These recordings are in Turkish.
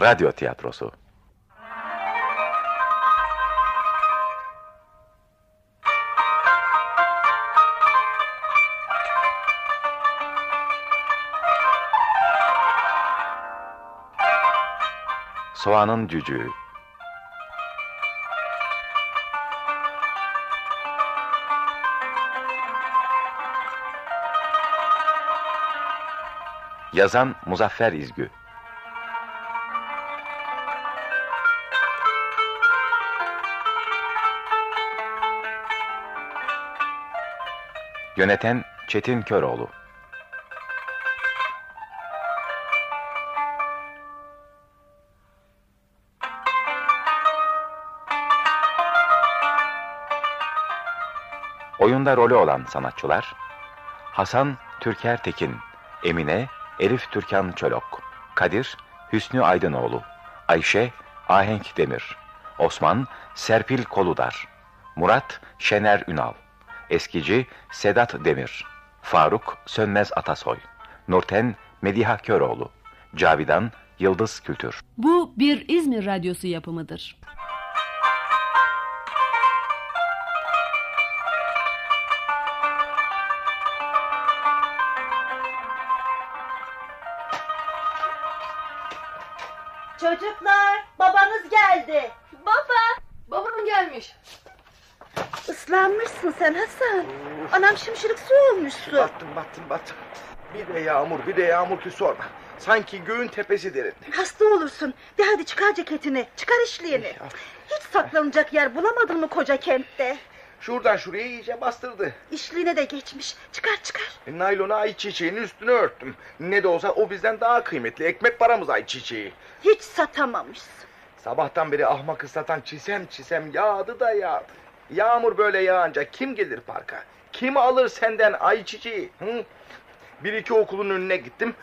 Radyo tiyatrosu. Soğanın Cücüğü Yazan Muzaffer İzgü Yöneten Çetin Köroğlu. Oyunda rolü olan sanatçılar Hasan Türker Tekin, Emine Elif Türkan Çölok, Kadir Hüsnü Aydınoğlu, Ayşe Ahenk Demir, Osman Serpil Koludar, Murat Şener Ünal, Eskici Sedat Demir, Faruk Sönmez Atasoy, Nurten Mediha Köroğlu, Cavidan Yıldız Kültür. Bu bir İzmir radyosu yapımıdır. Anam şimşirik su olmuşsun. Battım battım battım. Bir de yağmur bir de yağmur ki sorma. Sanki göğün tepesi derin. Hasta olursun. De hadi çıkar ceketini, çıkar işliğini. Hiç saklanacak yer bulamadın mı koca kentte? Şuradan şuraya iyice bastırdı. İşliğine de geçmiş. Çıkar çıkar. E, naylona ayçiçeğinin üstünü örttüm. Ne de olsa o bizden daha kıymetli. Ekmek paramız ayçiçeği. Hiç satamamışsın. Sabahtan beri ahmak ıslatan çisem çisem yağdı da yağdı. Yağmur böyle yağınca kim gelir parka? Kim alır senden ayçiçeği? Hı? Bir iki okulun önüne gittim.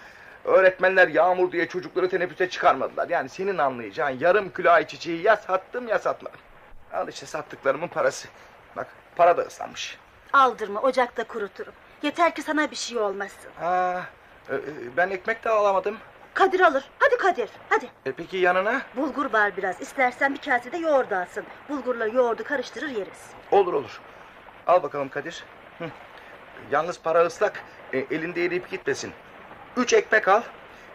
Öğretmenler yağmur diye çocukları teneffüse çıkarmadılar. Yani senin anlayacağın yarım kilo ayçiçeği ya sattım ya satmadım. Al işte sattıklarımın parası. Bak para da ıslanmış. Aldırma, ocakta kuruturum. Yeter ki sana bir şey olmasın. Aa, e, e, ben ekmek de alamadım. Kadir alır. Hadi Kadir, hadi. E, peki yanına? Bulgur var biraz. İstersen bir kase de yoğurt alsın. Bulgurla yoğurdu karıştırır yeriz. Olur olur. Al bakalım Kadir. Yalnız para ıslak. E, elinde eriyip gitmesin. Üç ekmek al.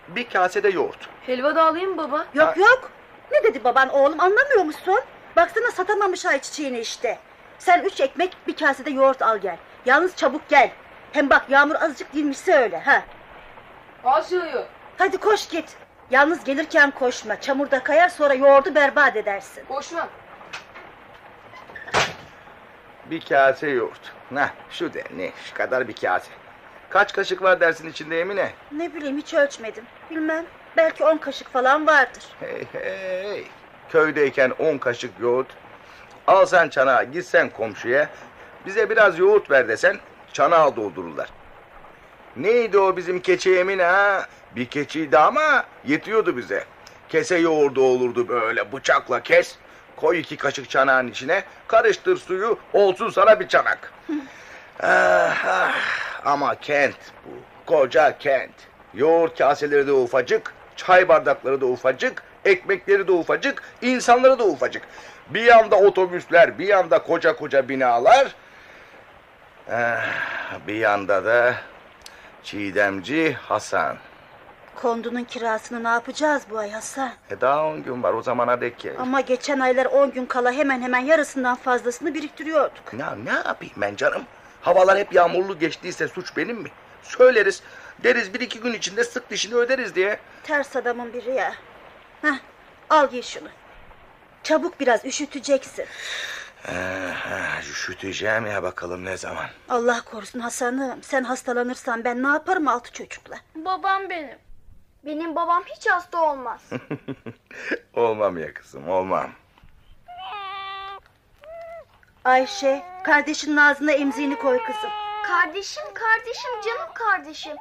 Bir kase de yoğurt. Helva da alayım mı baba? Yok Ha- yok. Ne dedi baban oğlum anlamıyor musun? Baksana satamamış ayçiçeğini işte. Sen üç ekmek bir kasede yoğurt al gel. Yalnız çabuk gel. Hem bak yağmur azıcık dinmişse öyle ha. Az yağıyor. Hadi koş git. Yalnız gelirken koşma. Çamurda kayar sonra yoğurdu berbat edersin. Boşuna. Bir kase yoğurt. Nah şu de ne şu kadar bir kase. Kaç kaşık var dersin içinde Emine? Ne bileyim hiç ölçmedim. Bilmem. Belki on kaşık falan vardır. Hey hey. Köydeyken on kaşık yoğurt. Al sen çanağı git sen komşuya. Bize biraz yoğurt ver desen çanağı doldururlar. Neydi o bizim keçi Emine ha? Bir keçiydi ama yetiyordu bize. Kese yoğurdu olurdu böyle bıçakla kes. Koy iki kaşık çanağın içine. Karıştır suyu olsun sana bir çanak. ah, ah. Ama kent bu. Koca kent. Yoğurt kaseleri de ufacık. Çay bardakları da ufacık. Ekmekleri de ufacık. insanları da ufacık. Bir yanda otobüsler, bir yanda koca koca binalar. Ah, bir yanda da Çiğdemci Hasan. Kondunun kirasını ne yapacağız bu ay Hasan? E daha on gün var o zamana dek ki. Ama geçen aylar on gün kala hemen hemen yarısından fazlasını biriktiriyorduk. Ne, ne yapayım ben canım? Havalar hep yağmurlu geçtiyse suç benim mi? Söyleriz. Deriz bir iki gün içinde sık dişini öderiz diye. Ters adamın biri ya. Heh, al giy şunu. Çabuk biraz üşüteceksin. Ah, üşüteceğim ya bakalım ne zaman. Allah korusun Hasan'ım. Sen hastalanırsan ben ne yaparım altı çocukla? Babam benim. Benim babam hiç hasta olmaz. olmam ya kızım olmam. Ayşe, kardeşinin ağzına emziğini koy kızım. Kardeşim kardeşim canım kardeşim.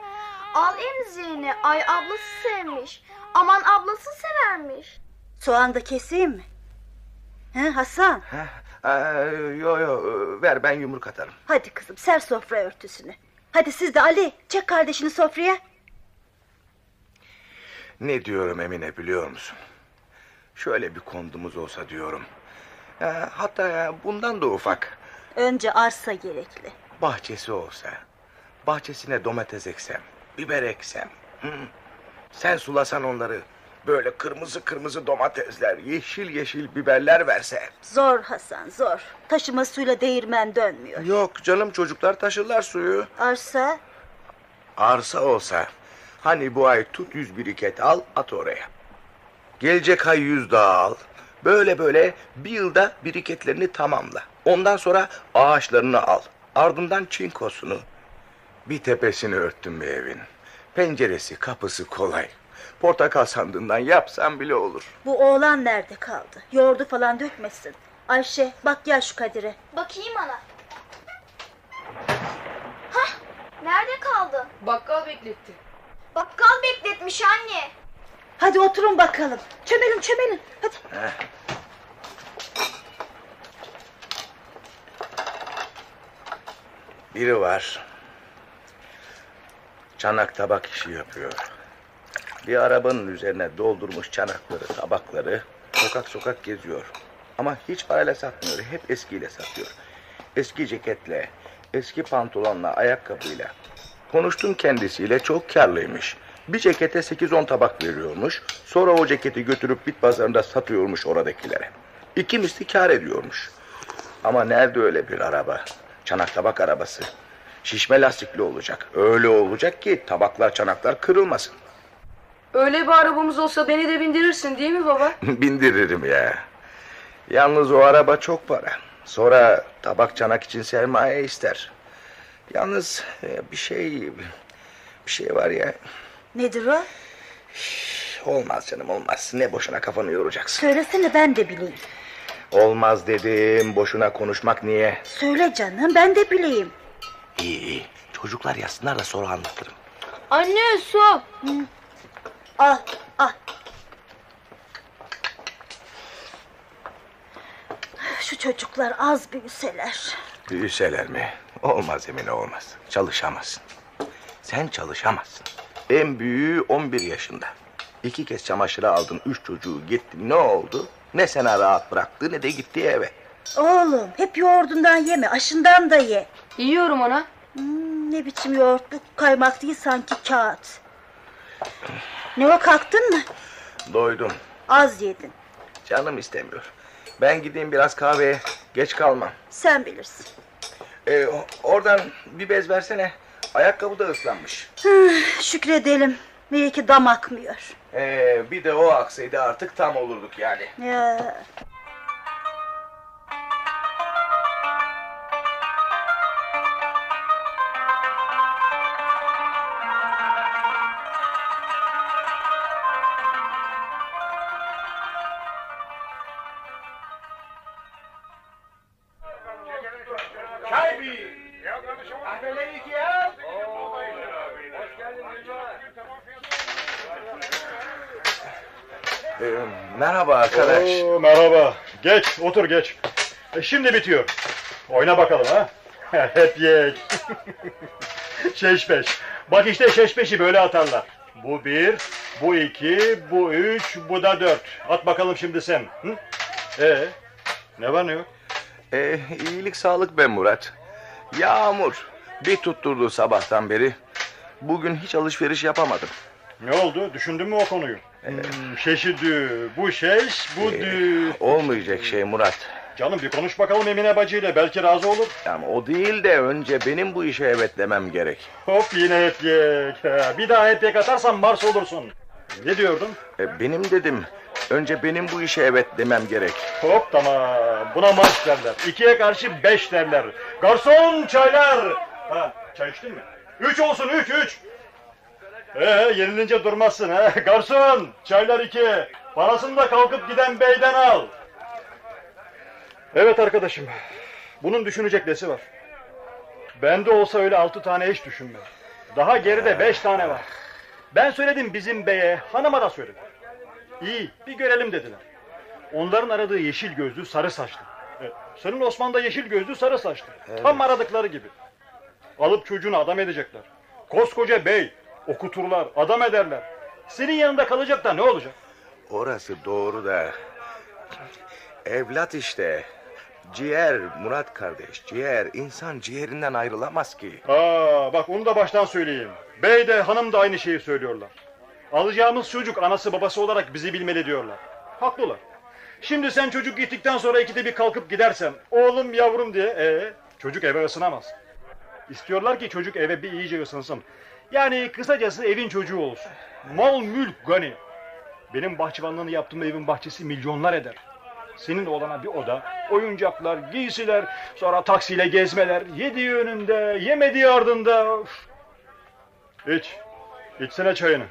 Al emziğini. Ay ablası sevmiş. Aman ablası severmiş. Soğan da keseyim mi? He Hasan, Aa, yo yo ver ben yumruk atarım. hadi kızım ser sofra örtüsünü. Hadi siz de Ali, çek kardeşini sofraya. Ne diyorum Emine biliyor musun? Şöyle bir kondumuz olsa diyorum. Ya, hatta bundan da ufak. Önce arsa gerekli. Bahçesi olsa. Bahçesine domates eksem. Biber eksem. Hı. Sen sulasan onları. Böyle kırmızı kırmızı domatesler, yeşil yeşil biberler verse. Zor Hasan zor. Taşıma suyla değirmen dönmüyor. Yok canım çocuklar taşırlar suyu. Arsa Arsa olsa. Hani bu ay tut yüz biriket al at oraya. Gelecek ay yüz daha al. Böyle böyle bir yılda biriketlerini tamamla. Ondan sonra ağaçlarını al. Ardından çinkosunu. Bir tepesini örttüm bir evin. Penceresi kapısı kolay. Portakal sandığından yapsam bile olur. bu oğlan nerede kaldı? Yoğurdu falan dökmesin. Ayşe bak gel şu Kadir'e. Bakayım ana. Hah, nerede kaldın? Bakkal bekletti. Bakkal bekletmiş anne. Hadi oturun bakalım. Çömelin çömelin. Hadi. Biri var. Çanak tabak işi yapıyor. Bir arabanın üzerine doldurmuş çanakları, tabakları sokak sokak geziyor. Ama hiç parayla satmıyor. Hep eskiyle satıyor. Eski ceketle, eski pantolonla, ayakkabıyla. Konuştum kendisiyle çok karlıymış. Bir cekete 8-10 tabak veriyormuş. Sonra o ceketi götürüp bit pazarında satıyormuş oradakilere. İki misli kar ediyormuş. Ama nerede öyle bir araba? Çanak tabak arabası. Şişme lastikli olacak. Öyle olacak ki tabaklar çanaklar kırılmasın. Öyle bir arabamız olsa beni de bindirirsin değil mi baba? Bindiririm ya. Yalnız o araba çok para. Sonra tabak çanak için sermaye ister. Yalnız e, bir şey bir şey var ya. Nedir o? Olmaz canım olmaz. Ne boşuna kafanı yoracaksın. Söylesene ben de bileyim. Olmaz dedim. Boşuna konuşmak niye? Söyle canım ben de bileyim. İyi iyi. Çocuklar yazsınlar da sonra anlatırım. Anne su. Al al. Şu çocuklar az büyüseler. Büyüseler mi? Olmaz Emine olmaz. Çalışamazsın. Sen çalışamazsın. En büyüğü 11 yaşında. İki kez çamaşıra aldın, üç çocuğu gitti. Ne oldu? Ne sana rahat bıraktı ne de gitti eve. Oğlum hep yoğurdundan yeme aşından da ye. Yiyorum ana. Hmm, ne biçim yoğurt bu kaymak değil sanki kağıt. Ne o kalktın mı? Doydum. Az yedin. Canım istemiyor. Ben gideyim biraz kahveye. Geç kalmam. Sen bilirsin. Ee, oradan bir bez versene. Ayakkabı da ıslanmış. Şükredelim. İyi ki dam akmıyor. Ee, bir de o aksaydı artık tam olurduk yani. Ya. Geç, otur geç. E, şimdi bitiyor. Oyna bakalım ha. Hep yek. şeş beş. Bak işte şeş beşi böyle atarlar. Bu bir, bu iki, bu üç, bu da dört. At bakalım şimdi sen. Hı? Ee, ne var ne yok? Ee, iyilik sağlık ben Murat. Yağmur. Bir tutturdu sabahtan beri. Bugün hiç alışveriş yapamadım. Ne oldu? Düşündün mü o konuyu? Hmm, şeşi dü, bu şeş, bu dü. Olmayacak şey Murat. Canım bir konuş bakalım Emine bacıyla. Belki razı olur. Ama o değil de önce benim bu işe evet demem gerek. Hop yine hep yek. Ha, Bir daha hep yek atarsan Mars olursun. Ne diyordun? E, benim dedim. Önce benim bu işe evet demem gerek. Hop tamam. Buna marş derler. İkiye karşı beş derler. Garson çaylar. Ha, çay içtin mi? Üç olsun üç üç. Ee, yenilince durmazsın ha. Garson çaylar iki. Parasını da kalkıp giden beyden al. Evet arkadaşım. Bunun düşünecek nesi var? Bende olsa öyle altı tane hiç düşünmem. Daha geride beş tane var. Ben söyledim bizim beye, hanıma da söyledim. İyi, bir görelim dediler. Onların aradığı yeşil gözlü, sarı saçlı. Evet, senin Osman da yeşil gözlü, sarı saçlı. Tam aradıkları gibi. Alıp çocuğunu adam edecekler. Koskoca bey, okuturlar, adam ederler. Senin yanında kalacak da ne olacak? Orası doğru da... Evlat işte. Ciğer Murat kardeş, ciğer. insan ciğerinden ayrılamaz ki. Aa, bak onu da baştan söyleyeyim. Bey de hanım da aynı şeyi söylüyorlar. Alacağımız çocuk anası babası olarak bizi bilmeli diyorlar. Haklılar. Şimdi sen çocuk gittikten sonra ikide bir kalkıp gidersen oğlum yavrum diye ee, çocuk eve ısınamaz. İstiyorlar ki çocuk eve bir iyice ısınsın. Yani kısacası evin çocuğu olsun. Mal mülk gani. Benim bahçıvanlığını yaptığım evin bahçesi milyonlar eder. Senin oğlana bir oda, oyuncaklar, giysiler, sonra taksiyle gezmeler, yediği önünde, yemediği ardında. Üf. İç, içsene çayını.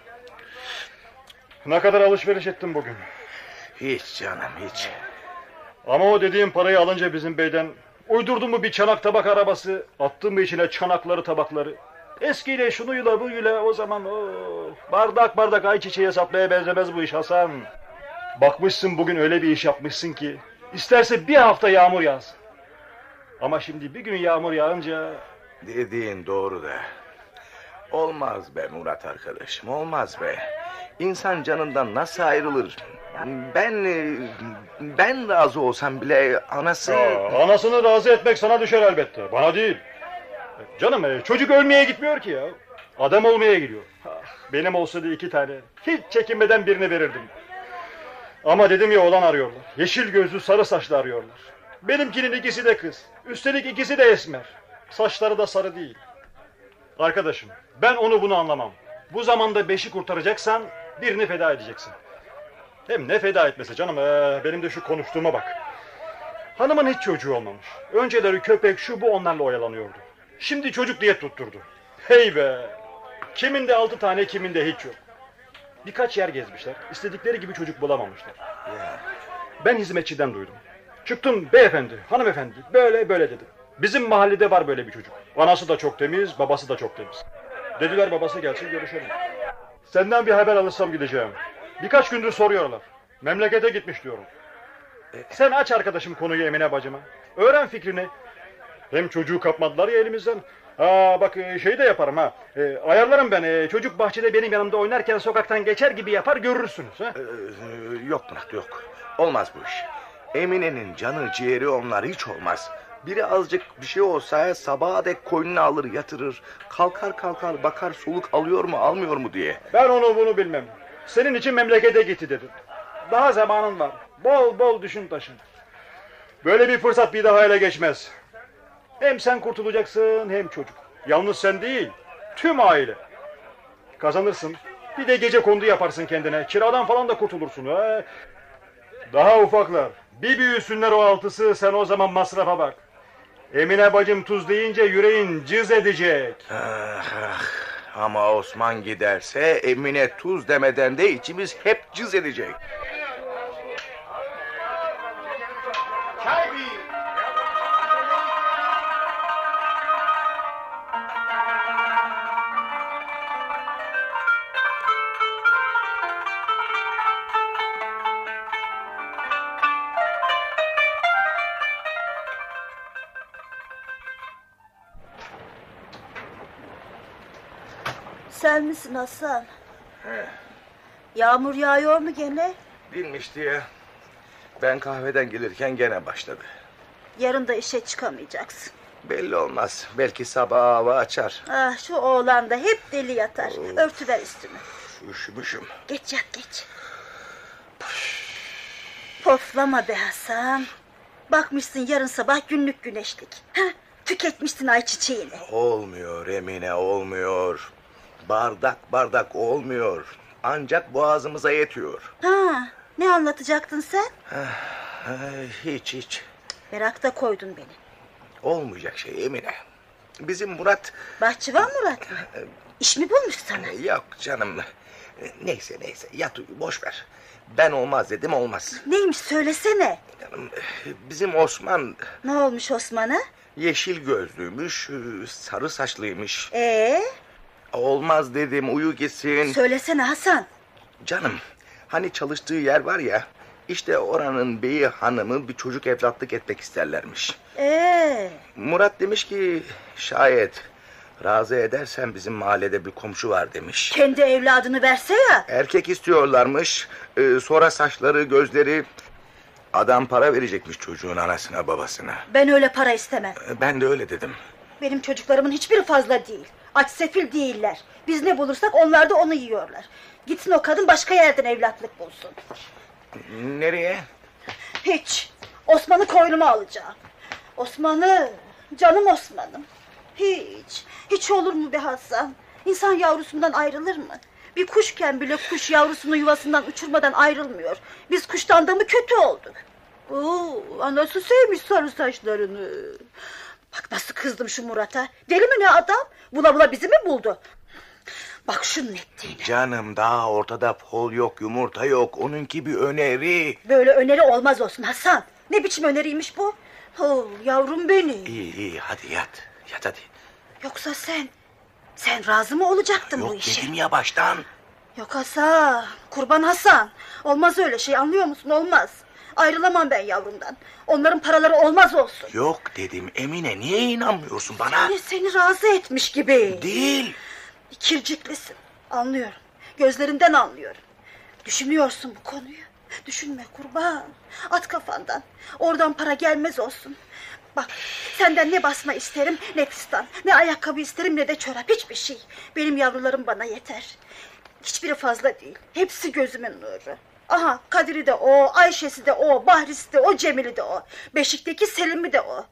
Ne kadar alışveriş ettim bugün. Hiç canım hiç. Ama o dediğim parayı alınca bizim beyden uydurdu mu bir çanak tabak arabası, attı mı içine çanakları tabakları. Eskiyle şunuyla buyla o zaman oh, bardak bardak ayçiçeği hesaplaya benzemez bu iş Hasan. Bakmışsın bugün öyle bir iş yapmışsın ki isterse bir hafta yağmur yağsın. Ama şimdi bir gün yağmur yağınca Dediğin doğru da. Olmaz be Murat arkadaşım, olmaz be. İnsan canından nasıl ayrılır? Ben ben razı olsam bile anası... Aa, anasını razı etmek sana düşer elbette. Bana değil. Canım e, çocuk ölmeye gitmiyor ki ya. Adam olmaya gidiyor. Benim olsaydı iki tane. Hiç çekinmeden birini verirdim. Ama dedim ya oğlan arıyorlar. Yeşil gözlü sarı saçlı arıyorlar. Benimkinin ikisi de kız. Üstelik ikisi de esmer. Saçları da sarı değil. Arkadaşım ben onu bunu anlamam. Bu zamanda beşi kurtaracaksan birini feda edeceksin. Hem ne feda etmesi canım ee, benim de şu konuştuğuma bak. Hanımın hiç çocuğu olmamış. Önceleri köpek şu bu onlarla oyalanıyordu. Şimdi çocuk diye tutturdu. Hey be! Kiminde altı tane kiminde hiç yok. Birkaç yer gezmişler. İstedikleri gibi çocuk bulamamışlar. Ben hizmetçiden duydum. Çıktım beyefendi, hanımefendi böyle böyle dedi. Bizim mahallede var böyle bir çocuk. Anası da çok temiz, babası da çok temiz. Dediler babası gelsin görüşelim. Senden bir haber alırsam gideceğim. Birkaç gündür soruyorlar. Memlekete gitmiş diyorum. Sen aç arkadaşım konuyu Emine bacıma. Öğren fikrini. Hem çocuğu kapmadılar ya elimizden. Aa bak e, şey de yaparım ha. E, ayarlarım ben. E, çocuk bahçede benim yanımda oynarken sokaktan geçer gibi yapar görürsünüz. Ha? Ee, yok Murat yok. Olmaz bu iş. Emine'nin canı ciğeri onlar hiç olmaz. Biri azıcık bir şey olsa sabaha dek koynuna alır yatırır. Kalkar kalkar bakar soluk alıyor mu almıyor mu diye. Ben onu bunu bilmem. Senin için memlekete gitti dedim. Daha zamanın var. Bol bol düşün taşın. Böyle bir fırsat bir daha ele geçmez. Hem sen kurtulacaksın hem çocuk. Yalnız sen değil, tüm aile. Kazanırsın. Bir de gece kondu yaparsın kendine. Kiradan falan da kurtulursun. Ha? Daha ufaklar. Bir büyüsünler o altısı sen o zaman masrafa bak. Emine bacım tuz deyince yüreğin cız edecek. Ah, ah. Ama Osman giderse Emine tuz demeden de içimiz hep cız edecek. Misin Hasan? Yağmur yağıyor mu gene? Bilmişti ya. Ben kahveden gelirken gene başladı. Yarın da işe çıkamayacaksın. Belli olmaz. Belki sabah hava açar. Ah şu oğlan da hep deli yatar. Örtüver üstünü. Üşümüşüm. Geç yat geç. Poflama be Hasan. Bakmışsın yarın sabah günlük güneşlik. Heh, tüketmişsin ayçiçeğini. Olmuyor Emine olmuyor. Bardak bardak olmuyor. Ancak boğazımıza yetiyor. Ha, ne anlatacaktın sen? Ay, hiç hiç. Merakta koydun beni. Olmayacak şey Emine. Bizim Murat... Bahçıvan Murat mı? İş mi bulmuş sana? Yok canım. Neyse neyse yat uyu boş ver. Ben olmaz dedim olmaz. Neymiş söylesene. Canım, bizim Osman Ne olmuş Osman'a? yeşil gözlüymüş, sarı saçlıymış. Ee, Olmaz dedim uyu gitsin. söylesene Hasan. Canım hani çalıştığı yer var ya... ...işte oranın beyi hanımı bir çocuk evlatlık etmek isterlermiş. Ee, Murat demiş ki şayet Razı edersen bizim mahallede bir komşu var demiş. Kendi evladını verse ya. Erkek istiyorlarmış. Ee, sonra saçları, gözleri... Adam para verecekmiş çocuğun anasına babasına. Ben öyle para istemem. Ben de öyle dedim. Benim çocuklarımın hiçbiri fazla değil. Aç sefil değiller. Biz ne bulursak onlar da onu yiyorlar. Gitsin o kadın başka yerden evlatlık bulsun. Nereye? Hiç. Osman'ı koynuma alacağım. Osman'ı, canım Osman'ım. Hiç, hiç olur mu be Hasan? İnsan yavrusundan ayrılır mı? Bir kuşken bile kuş yavrusunu yuvasından uçurmadan ayrılmıyor. Biz kuştan da mı kötü olduk? Oo, anası sevmiş sarı saçlarını. Bak nasıl kızdım şu Murat'a. Deli mi ne adam? Bula bula bizi mi buldu? Bak şunun ettiğini. Canım daha ortada fol yok, yumurta yok. Onunki bir öneri. Böyle öneri olmaz olsun Hasan. Ne biçim öneriymiş bu? Oh, yavrum benim. İyi iyi hadi yat. Yat hadi. Yoksa sen, sen razı mı olacaktın bu Yok işe? dedim ya baştan. Yok Hasan, kurban Hasan. Olmaz öyle şey anlıyor musun? Olmaz. Ayrılamam ben yavrumdan. Onların paraları olmaz olsun. Yok dedim Emine niye inanmıyorsun bana? Yani seni razı etmiş gibi. Değil. Kirciklisin. Anlıyorum. Gözlerinden anlıyorum. Düşünüyorsun bu konuyu. Düşünme kurban. At kafandan. Oradan para gelmez olsun. Bak senden ne basma isterim ne fistan. Ne ayakkabı isterim ne de çorap. Hiçbir şey. Benim yavrularım bana yeter. Hiçbiri fazla değil. Hepsi gözümün nuru. Aha Kadir'i de o, Ayşe'si de o, Bahrisi de o, Cemil'i de o. Beşik'teki Selim'i de o.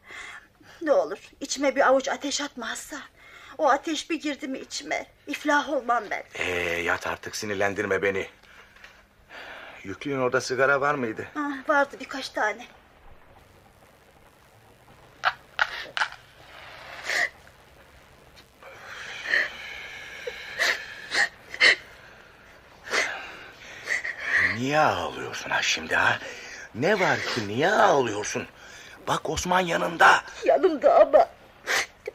Ne olur içime bir avuç ateş atma Hasan. O ateş bir girdi mi içime iflah olmam ben. Ee, yat artık sinirlendirme beni. Yüklüğün orada sigara var mıydı? Ah, vardı birkaç tane. Niye ağlıyorsun ha şimdi ha? Ne var ki niye ağlıyorsun? Bak Osman yanında. Yanımda ama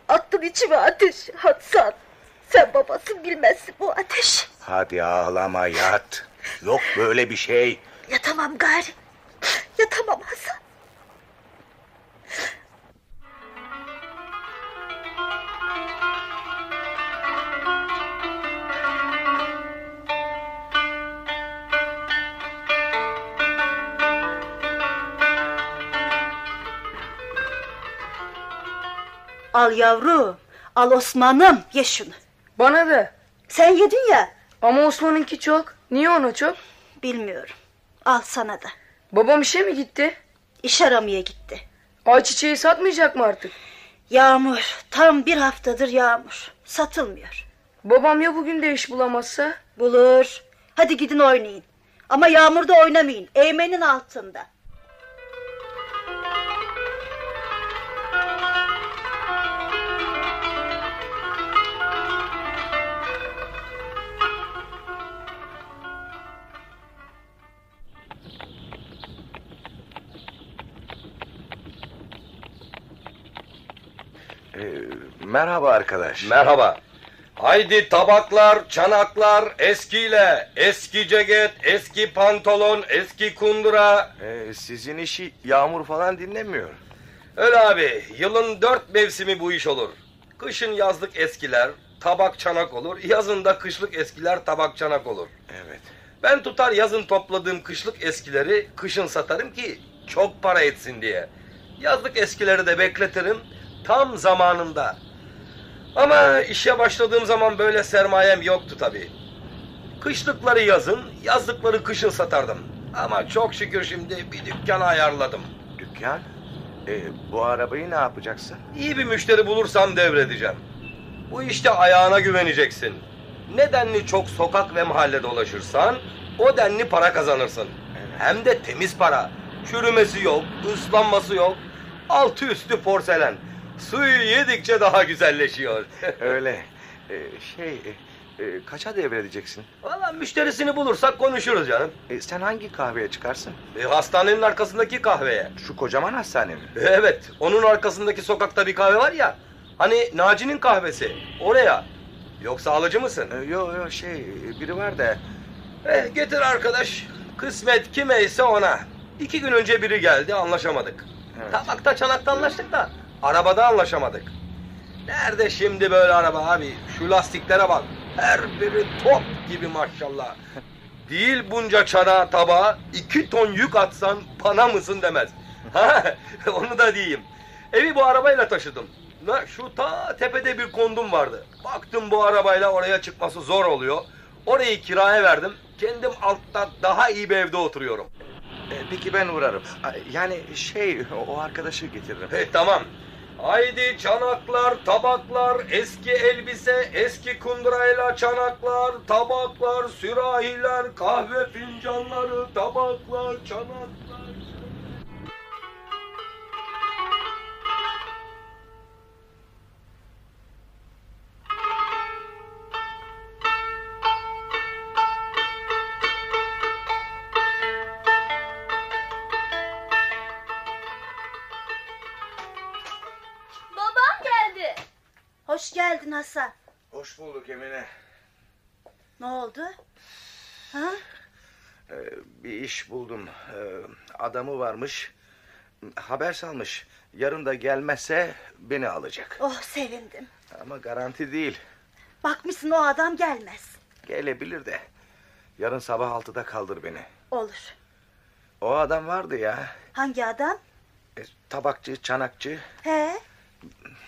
attın içime ateş Hasan. Sen babasın bilmezsin bu ateş. Hadi ağlama yat. Yok böyle bir şey. Yatamam gari. Yatamam Hasan. Al yavrum, al Osman'ım, ye şunu. Bana da. Sen yedin ya, Ama Osman'ınki çok. Niye ona çok? bilmiyorum. Al sana da. Babam işe mi gitti? İş aramaya gitti. Ayçiçeği satmayacak mı artık? Yağmur, tam bir haftadır yağmur. Satılmıyor. Babam ya bugün de iş bulamazsa? Bulur. Hadi gidin oynayın. Ama yağmurda oynamayın. Eğmenin altında. Merhaba arkadaş. Merhaba. Haydi tabaklar, çanaklar eskiyle. Eski ceket, eski pantolon, eski kundura. Ee, sizin işi yağmur falan dinlemiyor. Öyle abi, yılın dört mevsimi bu iş olur. Kışın yazlık eskiler, tabak çanak olur. Yazın da kışlık eskiler, tabak çanak olur. Evet. Ben tutar yazın topladığım kışlık eskileri kışın satarım ki çok para etsin diye. Yazlık eskileri de bekletirim tam zamanında. Ama işe başladığım zaman böyle sermayem yoktu tabii. Kışlıkları yazın, yazlıkları kışın satardım. Ama çok şükür şimdi bir dükkan ayarladım. Dükkan. Ee, bu arabayı ne yapacaksın? İyi bir müşteri bulursam devredeceğim. Bu işte ayağına güveneceksin. Ne denli çok sokak ve mahalle dolaşırsan o denli para kazanırsın. Hem de temiz para. Çürümesi yok, ıslanması yok. Altı üstü porselen. Suyu yedikçe daha güzelleşiyor. Öyle. Ee, şey, e, e, kaça devredeceksin? Valla müşterisini bulursak konuşuruz canım. E, sen hangi kahveye çıkarsın? E, hastanenin arkasındaki kahveye. Şu kocaman hastane mi? E, Evet, onun arkasındaki sokakta bir kahve var ya. Hani Naci'nin kahvesi. Oraya. Yoksa alıcı mısın? Ee, yo yo şey, biri var da. Eh, getir arkadaş. Kısmet kimeyse ona. İki gün önce biri geldi anlaşamadık. Evet. Tabakta çanakta anlaştık da arabada anlaşamadık. Nerede şimdi böyle araba abi? Şu lastiklere bak. Her biri top gibi maşallah. Değil bunca çana tabağa iki ton yük atsan bana mısın demez. Ha, onu da diyeyim. Evi bu arabayla taşıdım. Na, şu ta tepede bir kondum vardı. Baktım bu arabayla oraya çıkması zor oluyor. Orayı kiraya verdim. Kendim altta daha iyi bir evde oturuyorum. E, peki ben uğrarım. Yani şey o arkadaşı getiririm. He, tamam. Haydi çanaklar, tabaklar, eski elbise, eski kundurayla çanaklar, tabaklar, sürahiler, kahve fincanları, tabaklar, çanaklar. Geldin Hasan. Hoş bulduk Emine. Ne oldu? Ha? Ee, bir iş buldum. Ee, adamı varmış. Haber salmış. Yarın da gelmezse beni alacak. Oh sevindim. Ama garanti değil. Bakmışsın o adam gelmez. Gelebilir de. Yarın sabah altıda kaldır beni. Olur. O adam vardı ya. Hangi adam? e, tabakçı, çanakçı. He?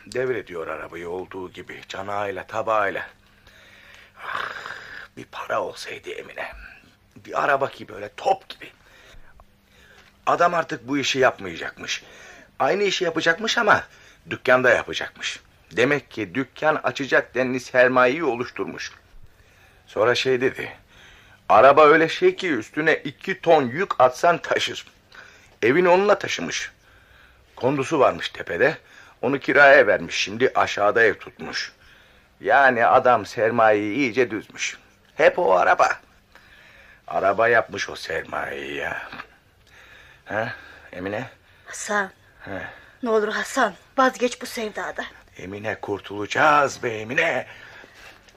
Devrediyor arabayı olduğu gibi. Çanağıyla, tabağıyla. Ah, bir para olsaydı Emine. Bir araba ki böyle top gibi. Adam artık bu işi yapmayacakmış. Aynı işi yapacakmış ama dükkanda yapacakmış. Demek ki dükkan açacak denli sermayeyi oluşturmuş. Sonra şey dedi. Araba öyle şey ki üstüne iki ton yük atsan taşır. Evini onunla taşımış. Kondusu varmış tepede. Onu kiraya vermiş. Şimdi aşağıda ev tutmuş. Yani adam sermayeyi iyice düzmüş. Hep o araba. Araba yapmış o sermayeyi ya. Ha Emine? Hasan. He. Ne olur Hasan vazgeç bu sevdadan. Emine kurtulacağız be Emine.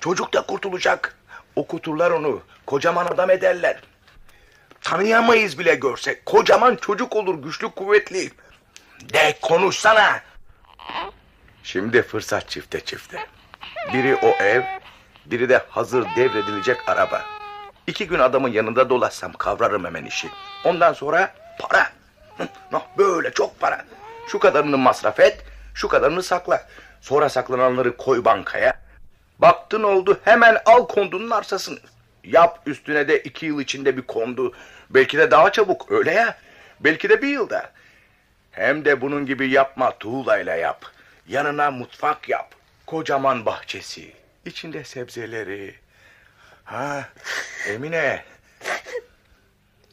Çocuk da kurtulacak. Okuturlar onu. Kocaman adam ederler. Tanıyamayız bile görsek. Kocaman çocuk olur güçlü kuvvetli. De konuşsana. Şimdi fırsat çifte çifte. Biri o ev, biri de hazır devredilecek araba. İki gün adamın yanında dolaşsam kavrarım hemen işi. Ondan sonra para. No, Böyle çok para. Şu kadarını masraf et, şu kadarını sakla. Sonra saklananları koy bankaya. Baktın oldu hemen al kondunun arsasını. Yap üstüne de iki yıl içinde bir kondu. Belki de daha çabuk öyle ya. Belki de bir yılda. Hem de bunun gibi yapma tuğlayla yap. Yanına mutfak yap. Kocaman bahçesi. İçinde sebzeleri. Ha Emine.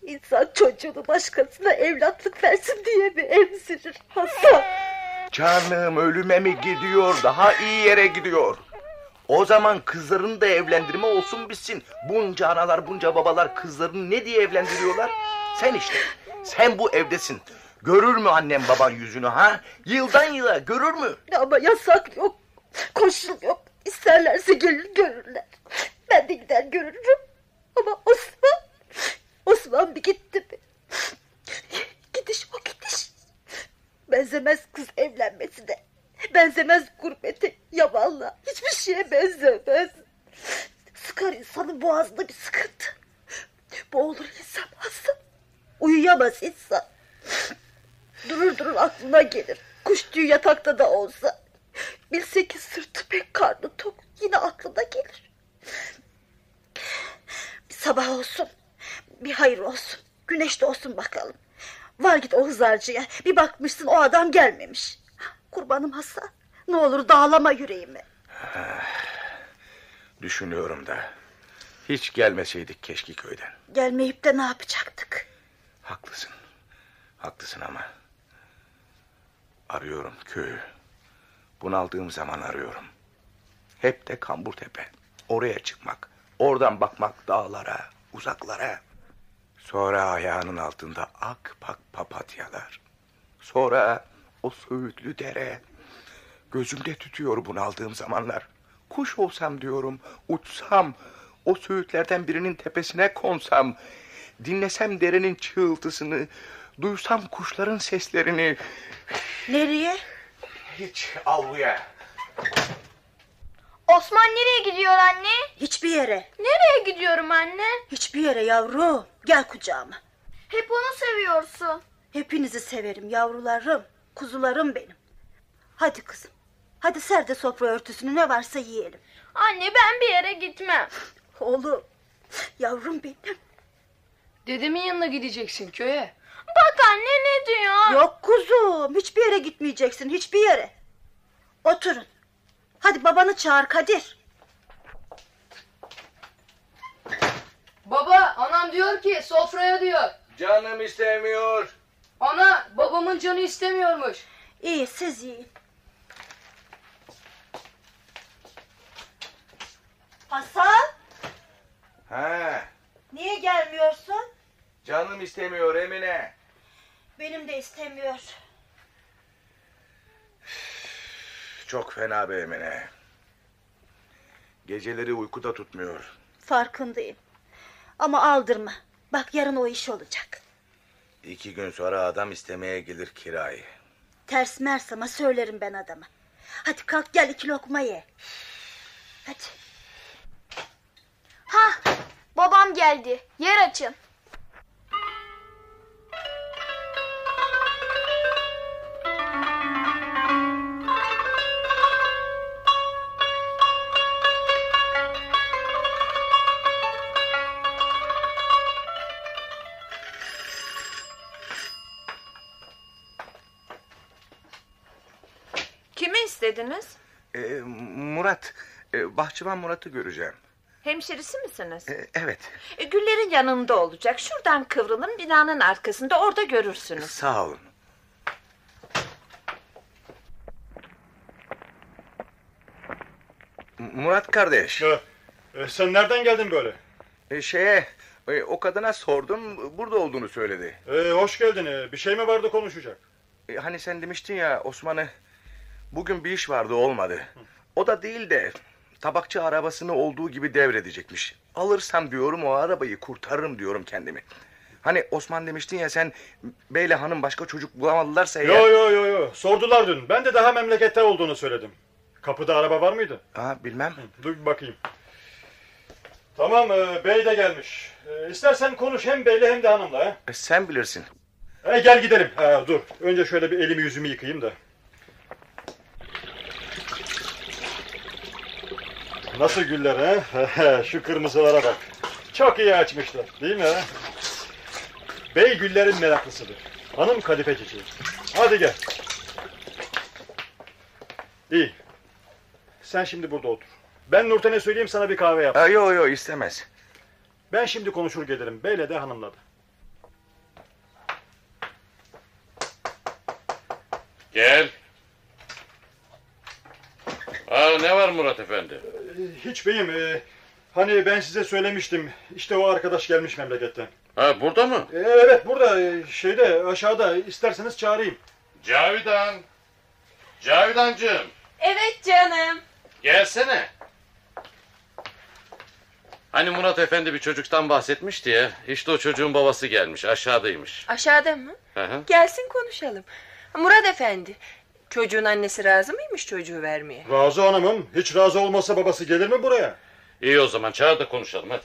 İnsan çocuğunu başkasına evlatlık versin diye mi emzirir Hasan? Canım ölüme mi gidiyor? Daha iyi yere gidiyor. O zaman kızlarını da evlendirme olsun bitsin. Bunca analar bunca babalar kızlarını ne diye evlendiriyorlar? Sen işte. Sen bu evdesin. Görür mü annem baban yüzünü ha? Yıldan yıla görür mü? Ama yasak yok. Koşul yok. İsterlerse gelir görürler. Ben de gider görürüm. Ama Osman... Osman bir gitti mi? Gidiş o gidiş. Benzemez kız evlenmesine. Benzemez gurbete, yabanla. Hiçbir şeye benzemez. Sıkar insanın boğazında bir sıkıntı. Boğulur insan hasta. Uyuyamaz insan. Durur durur aklına gelir. Kuş tüyü yatakta da olsa. Bilse ki sırtı pek karnı tok. Yine aklına gelir. Bir sabah olsun. Bir hayır olsun. Güneş de olsun bakalım. Var git o hızarcıya. Bir bakmışsın o adam gelmemiş. Kurbanım Hasan. Ne olur dağlama yüreğimi. Düşünüyorum da. Hiç gelmeseydik keşke köyden. Gelmeyip de ne yapacaktık? Haklısın. Haklısın ama. Arıyorum köyü. Bunaldığım zaman arıyorum. Hep de Kamburtepe. Oraya çıkmak. Oradan bakmak dağlara, uzaklara. Sonra ayağının altında ak pak papatyalar. Sonra o söğütlü dere. Gözümde tütüyor bunaldığım zamanlar. Kuş olsam diyorum, uçsam, o söğütlerden birinin tepesine konsam, dinlesem derenin çığıltısını, duysam kuşların seslerini. Nereye? Hiç avluya. Osman nereye gidiyor anne? Hiçbir yere. Nereye gidiyorum anne? Hiçbir yere yavrum. Gel kucağıma. Hep onu seviyorsun. Hepinizi severim yavrularım. Kuzularım benim. Hadi kızım. Hadi ser de sofra örtüsünü ne varsa yiyelim. Anne ben bir yere gitmem. Oğlum. Yavrum benim. Dedemin yanına gideceksin köye. Bak anne ne diyor? Yok kuzum. Hiçbir yere gitmeyeceksin. Hiçbir yere. Oturun. Hadi babanı çağır Kadir. Baba anam diyor ki sofraya diyor. Canım istemiyor. Ana babamın canı istemiyormuş. İyi siz yiyin. Hasan. Ha, Niye gelmiyorsun? canım istemiyor Emine. Benim de istemiyor. Çok fena be Emine. Geceleri uykuda tutmuyor. Farkındayım. Ama aldırma. Bak yarın o iş olacak. İki gün sonra adam istemeye gelir kirayı. Ters mers ama söylerim ben adama. Hadi kalk gel iki lokma ye. Hadi. Ha babam geldi. Yer açın. İstediniz? Ee, Murat, e, bahçıvan Murat'ı göreceğim. Hemşerisi misiniz? Ee, evet, E, Güllerin yanında olacak. Şuradan kıvrılın binanın arkasında orada görürsünüz. sağ olun. Murat kardeş, E, e, sen nereden geldin böyle? e, şeye, e, o kadına sordum, burada olduğunu söyledi. E, hoş geldin. E, bir şey mi vardı konuşacak? E, hani sen demiştin ya Osman'ı, bugün bir iş vardı olmadı. O da değil de tabakçı arabasını olduğu gibi devredecekmiş. Alırsam diyorum o arabayı kurtarırım diyorum kendimi. Hani Osman demiştin ya sen beyle hanım başka çocuk bulamadılarsa eğer... Yo yo yo yo. Sordular dün. Ben de daha memlekette olduğunu söyledim. Kapıda araba var mıydı? Aa, bilmem. Dur bir bakayım. Tamam e, bey de gelmiş. E, istersen konuş hem beyle hem de hanımla. He? E, sen bilirsin. E, gel gidelim. Ha, dur. Önce şöyle bir elimi yüzümü yıkayayım da. Nasıl güller ha? Şu kırmızılara bak. Çok iyi açmışlar. Değil mi ha? Bey güllerin meraklısıdır. Hanım kadife çiçeği. Hadi gel. İyi. Sen şimdi burada otur. Ben Nurten'e söyleyeyim sana bir kahve yap. Aa, yo yo istemez. Ben şimdi konuşur gelirim. Beyle de hanımla da. Gel. Aa, ne var Murat Efendi? Hiç beyim. e, hani ben size söylemiştim. İşte o arkadaş gelmiş memleketten. Ha, burada mı? E, evet burada e, şeyde aşağıda isterseniz çağırayım. Cavidan. Cavidancığım. Evet canım. Gelsene. Hani Murat Efendi bir çocuktan bahsetmişti ya. İşte o çocuğun babası gelmiş. Aşağıdaymış. Aşağıda mı? Hı hı. Gelsin konuşalım. Murat Efendi. Çocuğun annesi razı mıymış çocuğu vermeye? Razı hanımım. Hiç razı olmasa babası gelir mi buraya? İyi o zaman çağır da konuşalım hadi.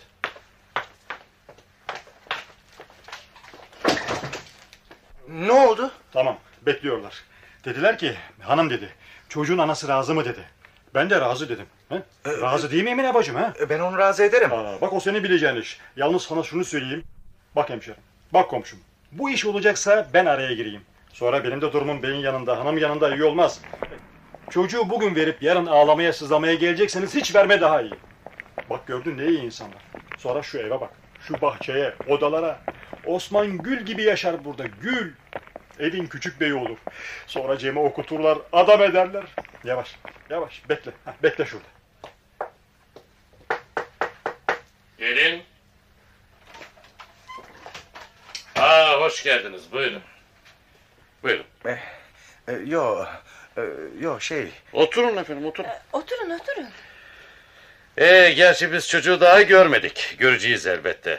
Ne oldu? Tamam bekliyorlar. Dediler ki hanım dedi. Çocuğun anası razı mı dedi. Ben de razı dedim. He? razı değil mi Emine bacım? He? E, ben onu razı ederim. Aa, bak o senin bileceğin iş. Yalnız sana şunu söyleyeyim. Bak hemşerim. Bak komşum. Bu iş olacaksa ben araya gireyim. Sonra benim de durumum beyin yanında, hanım yanında iyi olmaz. Çocuğu bugün verip yarın ağlamaya sızlamaya gelecekseniz hiç verme daha iyi. Bak gördün ne iyi insanlar. Sonra şu eve bak. Şu bahçeye, odalara. Osman gül gibi yaşar burada. Gül. Evin küçük beyi olur. Sonra Cem'i okuturlar, adam ederler. Yavaş, yavaş. Bekle. Heh, bekle şurada. Gelin. Aa, hoş geldiniz. Buyurun. Buyurun. E, e, yo, e, yo şey... Oturun efendim oturun. Oturun oturun. Ee, gerçi biz çocuğu daha görmedik. Göreceğiz elbette.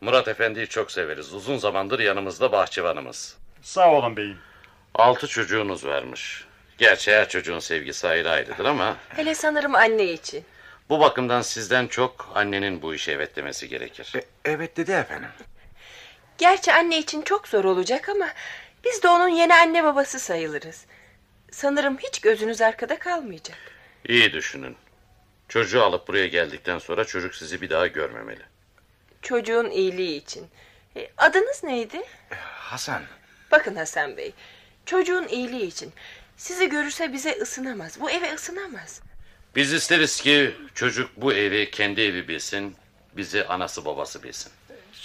Murat Efendi'yi çok severiz. Uzun zamandır yanımızda bahçıvanımız. Sağ olun beyim. Altı çocuğunuz varmış. Gerçi her çocuğun sevgisi ayrı ayrıdır ama... Hele sanırım anne için. Bu bakımdan sizden çok annenin bu işe evet demesi gerekir. E, evet dedi efendim. Gerçi anne için çok zor olacak ama... ...biz de onun yeni anne babası sayılırız. Sanırım hiç gözünüz arkada kalmayacak. İyi düşünün. Çocuğu alıp buraya geldikten sonra çocuk sizi bir daha görmemeli. Çocuğun iyiliği için. E, adınız neydi? Hasan. Bakın Hasan Bey. Çocuğun iyiliği için. Sizi görürse bize ısınamaz. Bu eve ısınamaz. Biz isteriz ki çocuk bu evi kendi evi bilsin. Bizi anası babası bilsin.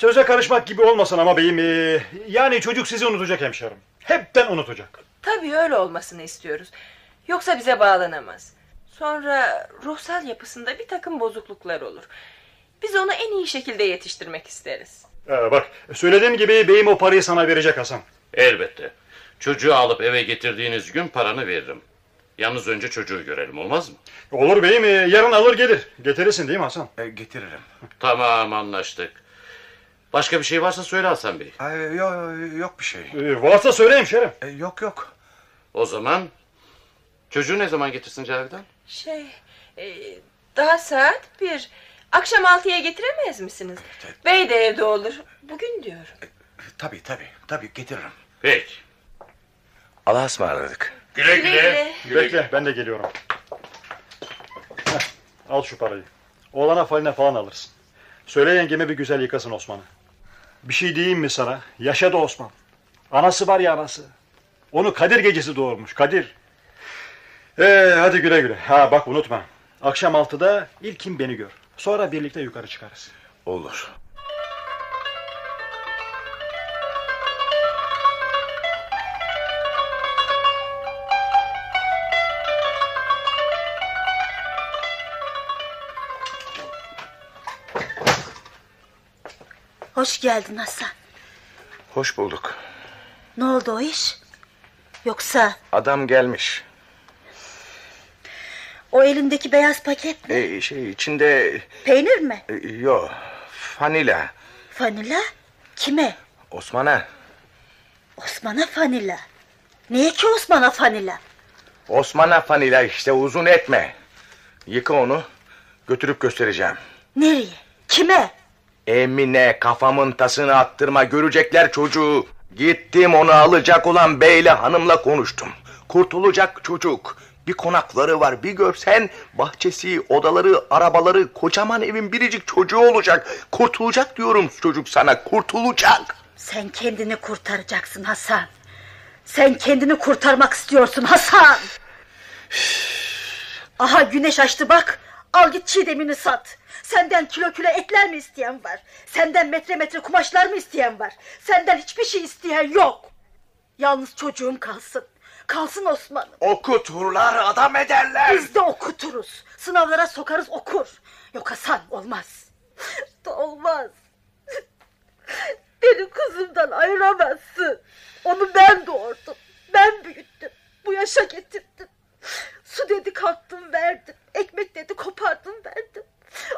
Söze karışmak gibi olmasın ama beyim. ee, yani çocuk sizi unutacak hemşerim. Hepten unutacak. Tabii öyle olmasını istiyoruz. Yoksa bize bağlanamaz. Sonra ruhsal yapısında bir takım bozukluklar olur. Biz onu en iyi şekilde yetiştirmek isteriz. Ee, bak söylediğim gibi beyim o parayı sana verecek Hasan. Elbette. Çocuğu alıp eve getirdiğiniz gün paranı veririm. Yalnız önce çocuğu görelim olmaz mı? Olur beyim ee, yarın alır gelir. Getirirsin değil mi Hasan? E, getiririm. Tamam anlaştık. Başka bir şey varsa söyle Hasan Bey. Ay, yok, yok bir şey. Ee, varsa söyle hemşerim. E, yok yok. O zaman çocuğu ne zaman getirsin Cavidan? Şey, e, daha saat bir. Akşam altıya getiremez misiniz? Bey de evde olur. Bugün diyor. Tabii tabii. Tabii getiririm. Peki. Allah'a ısmarladık. Güle güle. Bekle ben de geliyorum. Heh, al şu parayı. Oğlana faline falan alırsın. Söyle yengeme bir güzel yıkasın Osman'ı. Bir şey diyeyim mi sana? Yaşadı Osman. Anası var ya anası. Onu Kadir gecesi doğurmuş Kadir. Ee, hadi güle güle. Ha bak unutma. Akşam altıda ilkin beni gör. Sonra birlikte yukarı çıkarız. Olur. Hoş geldin Hasan. Hoş bulduk. Ne oldu o iş? Yoksa Adam gelmiş. o elindeki beyaz paket mi? E, şey içinde... Peynir mi? E, yok. Fanila. Fanila? Kime? Osman'a. Osman'a fanila. Niye ki Osman'a fanila? Osman'a fanila işte uzun etme. Yıka onu. Götürüp göstereceğim. Nereye? Kime? Emine kafamın tasını attırma görecekler çocuğu. Gittim onu alacak olan beyle hanımla konuştum. Kurtulacak çocuk. Bir konakları var bir görsen bahçesi, odaları, arabaları, kocaman evin biricik çocuğu olacak. Kurtulacak diyorum çocuk sana kurtulacak. Sen kendini kurtaracaksın Hasan. Sen kendini kurtarmak istiyorsun Hasan. Aha güneş açtı bak. Al git çiğdemini sat. Senden kilo kilo etler mi isteyen var? Senden metre metre kumaşlar mı isteyen var? Senden hiçbir şey isteyen yok. Yalnız çocuğum kalsın. Kalsın Osman'ım. Okuturlar adam ederler. Biz de okuturuz. Sınavlara sokarız okur. Yok Hasan olmaz. Olmaz. Beni kızımdan ayıramazsın. Onu ben doğurdum. Ben büyüttüm. Bu yaşa getirdim. Su dedi kalktım verdim. Ekmek dedi kopardım verdim.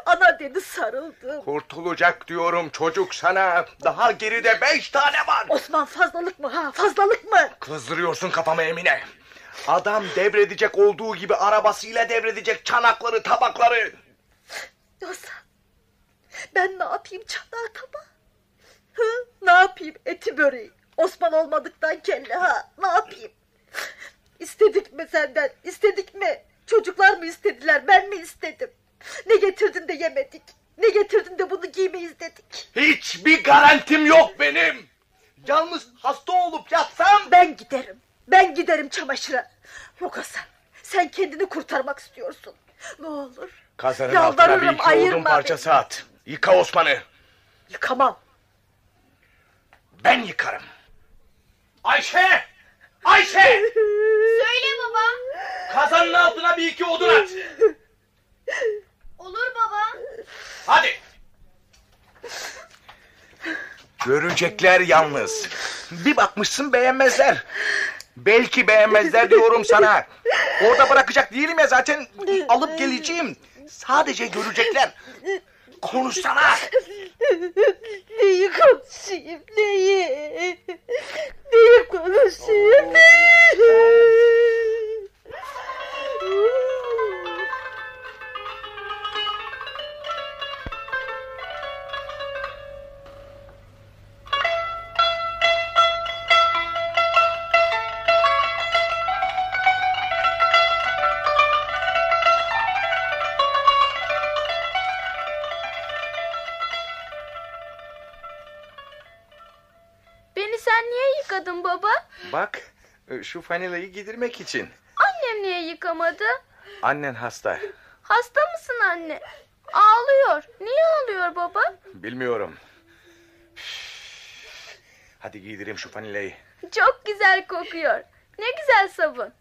Ana dedi sarıldım. Kurtulacak diyorum çocuk sana. Daha geride beş tane var. Osman fazlalık mı ha fazlalık mı? Kızdırıyorsun kafamı Emine. Adam devredecek olduğu gibi arabasıyla devredecek çanakları, tabakları. Yoksa ben ne yapayım çanağı tabağı? Hı? Ne yapayım eti böreği? Osman olmadıktan kelle ha ne yapayım? İstedik mi senden istedik mi? Çocuklar mı istediler ben mi istedim? Ne getirdin de yemedik? Ne getirdin de bunu giymeyiz dedik? Hiçbir garantim yok benim. Yalnız hasta olup yatsam... Ben giderim. Ben giderim çamaşıra. Yok Hasan. Sen kendini kurtarmak istiyorsun. Ne olur. Kazanın altına bir iki odun parçası at. Yıka Osman'ı. beni. Yıkamam. Ben yıkarım. Ayşe! Ayşe! Söyle baba. Kazanın altına bir iki odun at. Olur baba. Hadi. Görecekler yalnız. Bir bakmışsın beğenmezler. Belki beğenmezler diyorum sana. Orada bırakacak değilim ya zaten alıp geleceğim. Sadece görecekler. Konuşsana. Neyi konuşayım neyi? Neyi konuşayım? sen şu fanilayı giydirmek için. Annem niye yıkamadı? Annen hasta. Hasta mısın anne? Ağlıyor. Niye ağlıyor baba? Bilmiyorum. Hadi giydireyim şu fanilayı. Çok güzel kokuyor. Ne güzel sabun.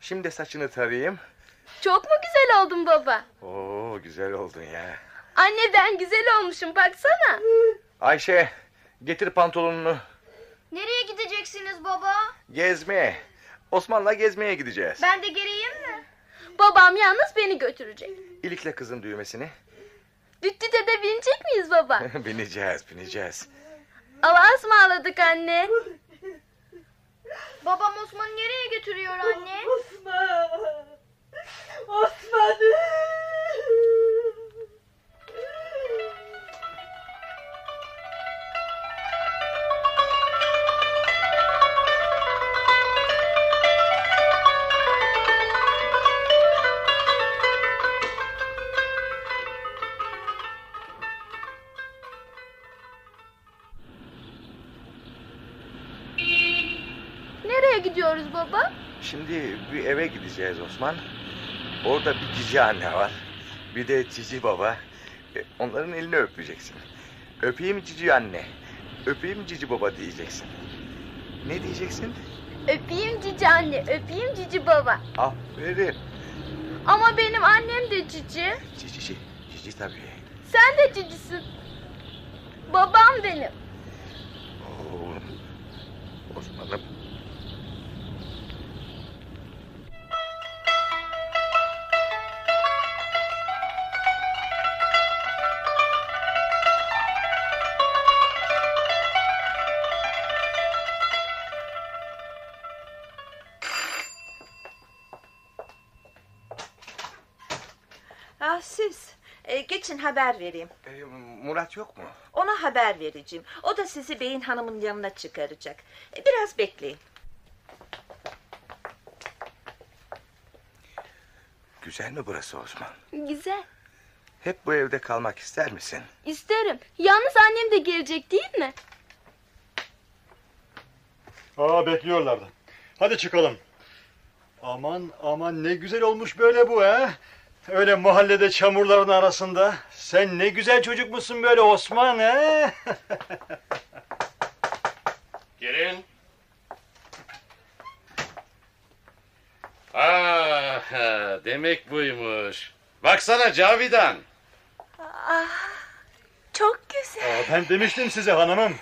Şimdi saçını tarayayım. Çok mu güzel oldun baba? Oo güzel oldun ya. Anne ben güzel olmuşum baksana. Ayşe getir pantolonunu. Nereye gideceksiniz baba? Gezmeye. Osman'la gezmeye gideceğiz. Ben de geleyim mi? Babam yalnız beni götürecek. İlikle kızın düğmesini. Düttüte de binecek miyiz baba? bineceğiz bineceğiz. Allah'a ısmarladık anne. Babam Osman'ı nereye götürüyor anne? Nereye Şimdi bir eve gideceğiz Osman. Orada bir cici anne var. Bir de cici baba. E, Onların elini öpeceksin. Öpeyim cici anne. Öpeyim cici baba diyeceksin. Ne diyeceksin? Öpeyim cici anne, öpeyim cici baba. Aferin. Ama benim annem de cici. Cici, cici, cici tabii. Sen de cicisin. Babam benim. Oğlum. Osman'ım. Haber vereyim. E, Murat yok mu? Ona haber vereceğim. O da sizi beyin hanımın yanına çıkaracak. E, biraz bekleyin. Güzel mi burası Osman? Güzel. Hep bu evde kalmak ister misin? İsterim. Yalnız annem de gelecek değil mi? Aa bekliyorlardı. Hadi çıkalım. Aman aman ne güzel olmuş böyle bu ha. Öyle mahallede çamurların arasında. Sen ne güzel çocuk musun böyle Osman ha? Girin. Ah, demek buymuş. Baksana Cavidan. Ah, çok güzel. Aa, ben demiştim size hanımım.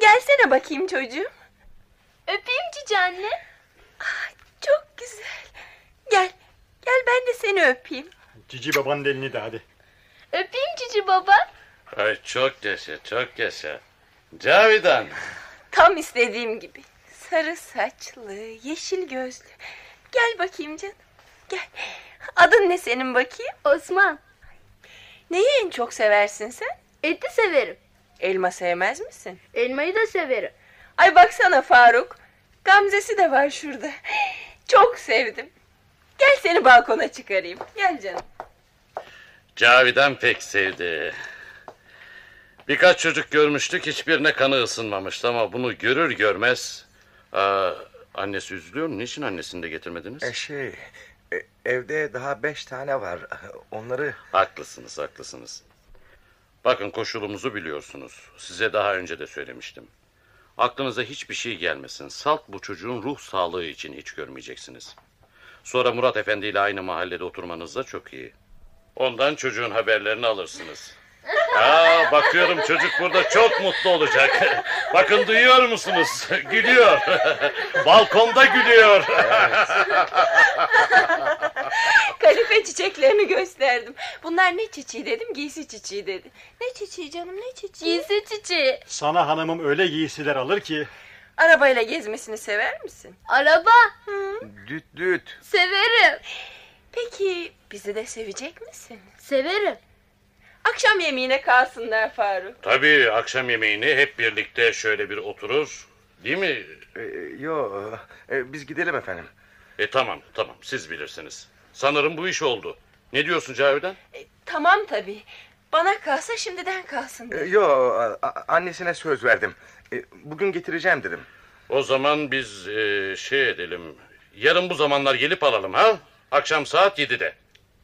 Gelsene bakayım çocuğum. Öpeyim cici anne. Ah, çok güzel. Gel. Gel ben de seni öpeyim. Cici babanın elini de hadi. Öpeyim cici baba. Ay çok yaşa, çok yaşa. Cavidan. Tam istediğim gibi. Sarı saçlı, yeşil gözlü. Gel bakayım canım. Gel. Adın ne senin bakayım? Osman. Neyi en çok seversin sen? Eti severim. Elma sevmez misin? Elmayı da severim. Ay baksana Faruk. Gamzesi de var şurada. Çok sevdim. Gel seni balkona çıkarayım. Gel canım. Cavidan pek sevdi. Birkaç çocuk görmüştük hiçbirine kanı ısınmamıştı ama bunu görür görmez... Aa, annesi üzülüyor mu? Niçin annesini de getirmediniz? E şey, e, evde daha beş tane var. Onları... Haklısınız, haklısınız. Bakın koşulumuzu biliyorsunuz. Size daha önce de söylemiştim. Aklınıza hiçbir şey gelmesin. Salt bu çocuğun ruh sağlığı için hiç görmeyeceksiniz. Sonra Murat Efendi ile aynı mahallede oturmanız da çok iyi. Ondan çocuğun haberlerini alırsınız. Aa, bakıyorum çocuk burada çok mutlu olacak. Bakın duyuyor musunuz? Gülüyor. Balkonda gülüyor. Kalife çiçeklerini gösterdim. Bunlar ne çiçeği dedim giysi çiçeği dedi. Ne çiçeği canım ne çiçeği? Giysi çiçeği. Sana hanımım öyle giysiler alır ki. Arabayla gezmesini sever misin? Araba. Düt düt. Severim. Peki bizi de sevecek misin? Severim. Akşam yemeğine kalsınlar Faruk. Tabii akşam yemeğini hep birlikte şöyle bir oturur. Değil mi? E, yo, e, biz gidelim efendim. E tamam tamam siz bilirsiniz. Sanırım bu iş oldu. Ne diyorsun Cavidan? E, tamam tabii. Bana kalsa şimdiden kalsın. Ee, Yo a- annesine söz verdim. Ee, Bugün getireceğim dedim. O zaman biz e, şey edelim. Yarın bu zamanlar gelip alalım ha? Akşam saat 7'de.